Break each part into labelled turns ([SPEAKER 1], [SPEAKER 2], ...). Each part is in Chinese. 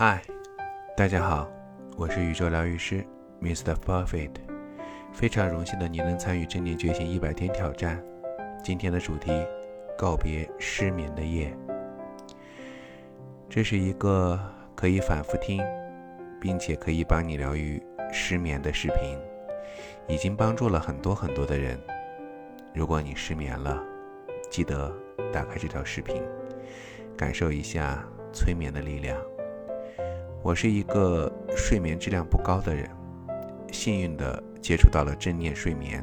[SPEAKER 1] 嗨，大家好，我是宇宙疗愈师 Mr. Perfect，非常荣幸的你能参与正念觉醒一百天挑战。今天的主题：告别失眠的夜。这是一个可以反复听，并且可以帮你疗愈失眠的视频，已经帮助了很多很多的人。如果你失眠了，记得打开这条视频，感受一下催眠的力量。我是一个睡眠质量不高的人，幸运的接触到了正念睡眠，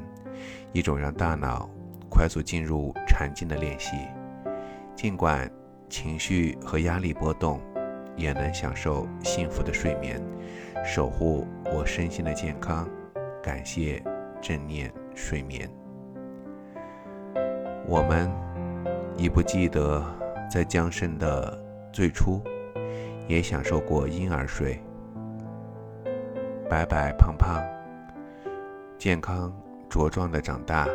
[SPEAKER 1] 一种让大脑快速进入禅境的练习。尽管情绪和压力波动，也能享受幸福的睡眠，守护我身心的健康。感谢正念睡眠。我们已不记得在降生的最初。也享受过婴儿睡，白白胖胖、健康茁壮的长大。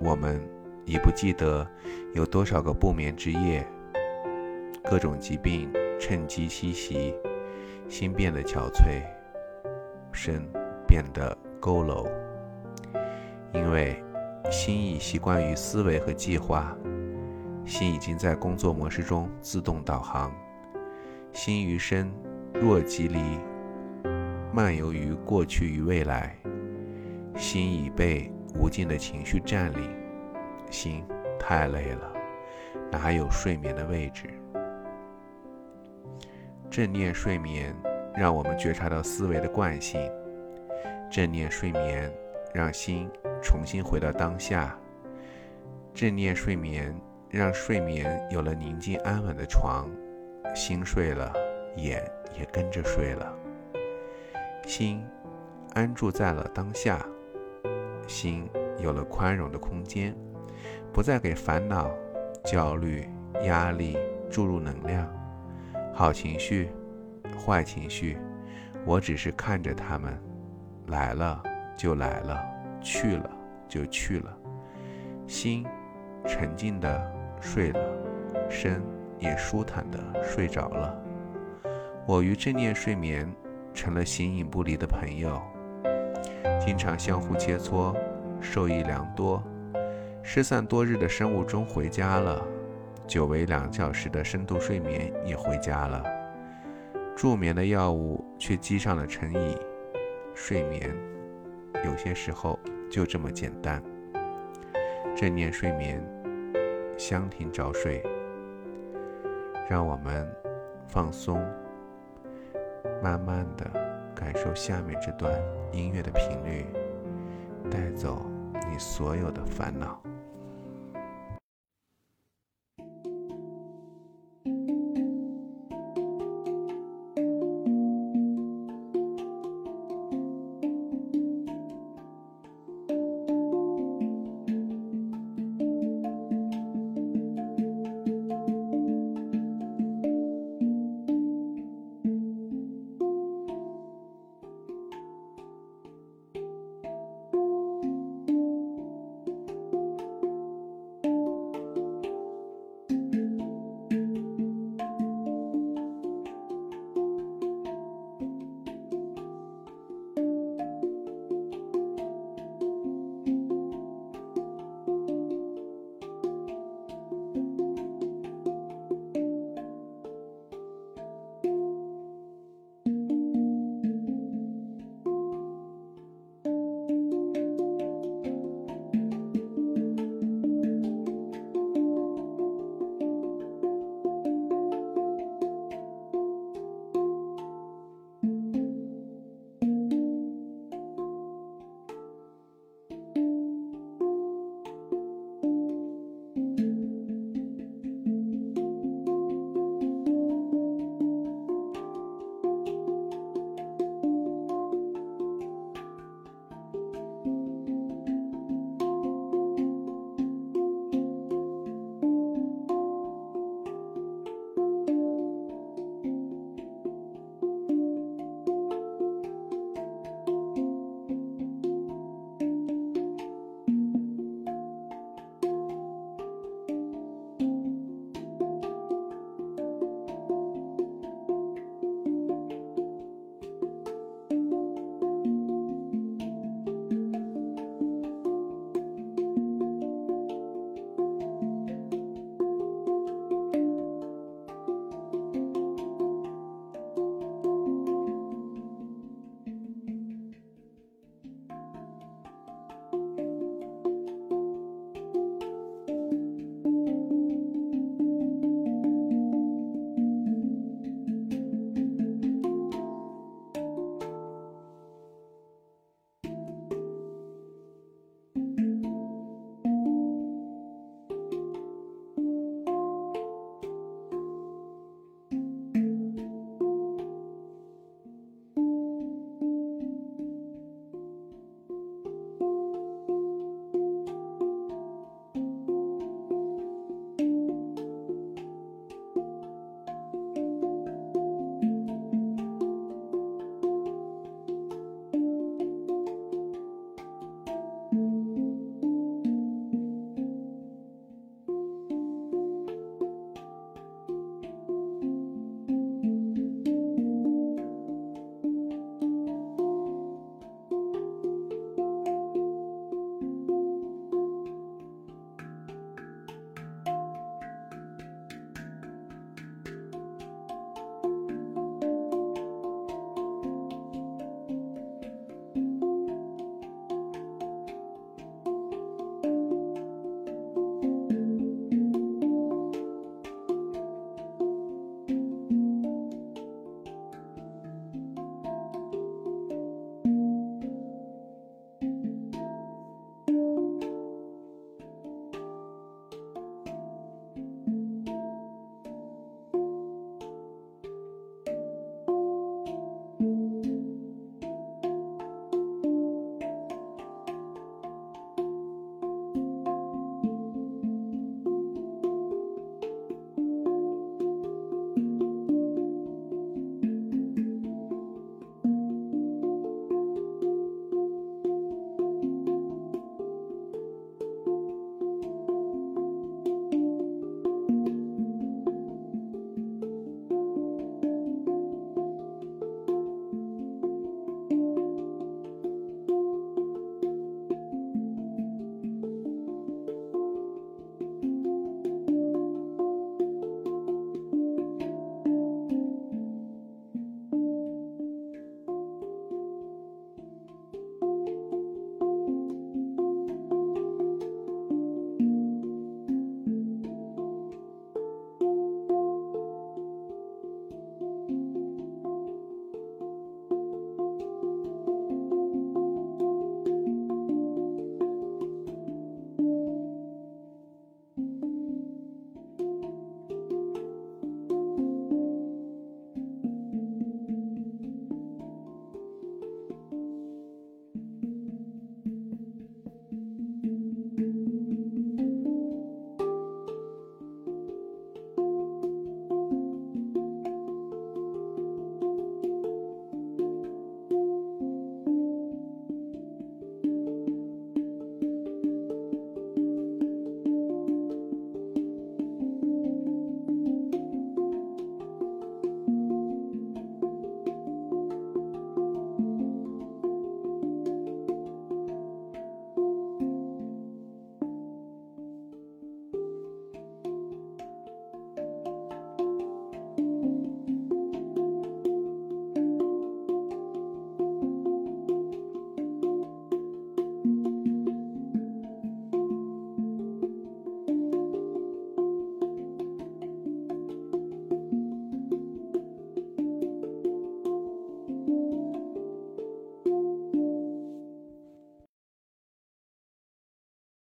[SPEAKER 1] 我们已不记得有多少个不眠之夜，各种疾病趁机侵袭，心变得憔悴，身变得佝偻，因为心已习惯于思维和计划，心已经在工作模式中自动导航。心于身，若即离，漫游于过去与未来。心已被无尽的情绪占领，心太累了，哪有睡眠的位置？正念睡眠让我们觉察到思维的惯性，正念睡眠让心重新回到当下，正念睡眠让睡眠有了宁静安稳的床。心睡了，眼也跟着睡了。心安住在了当下，心有了宽容的空间，不再给烦恼、焦虑、压力注入能量。好情绪、坏情绪，我只是看着他们来了就来了，去了就去了。心沉静的睡了，身。也舒坦地睡着了。我与正念睡眠成了形影不离的朋友，经常相互切磋，受益良多。失散多日的生物钟回家了，久违两小时的深度睡眠也回家了。助眠的药物却积上了成瘾。睡眠有些时候就这么简单。正念睡眠，香甜早睡。让我们放松，慢慢的感受下面这段音乐的频率，带走你所有的烦恼。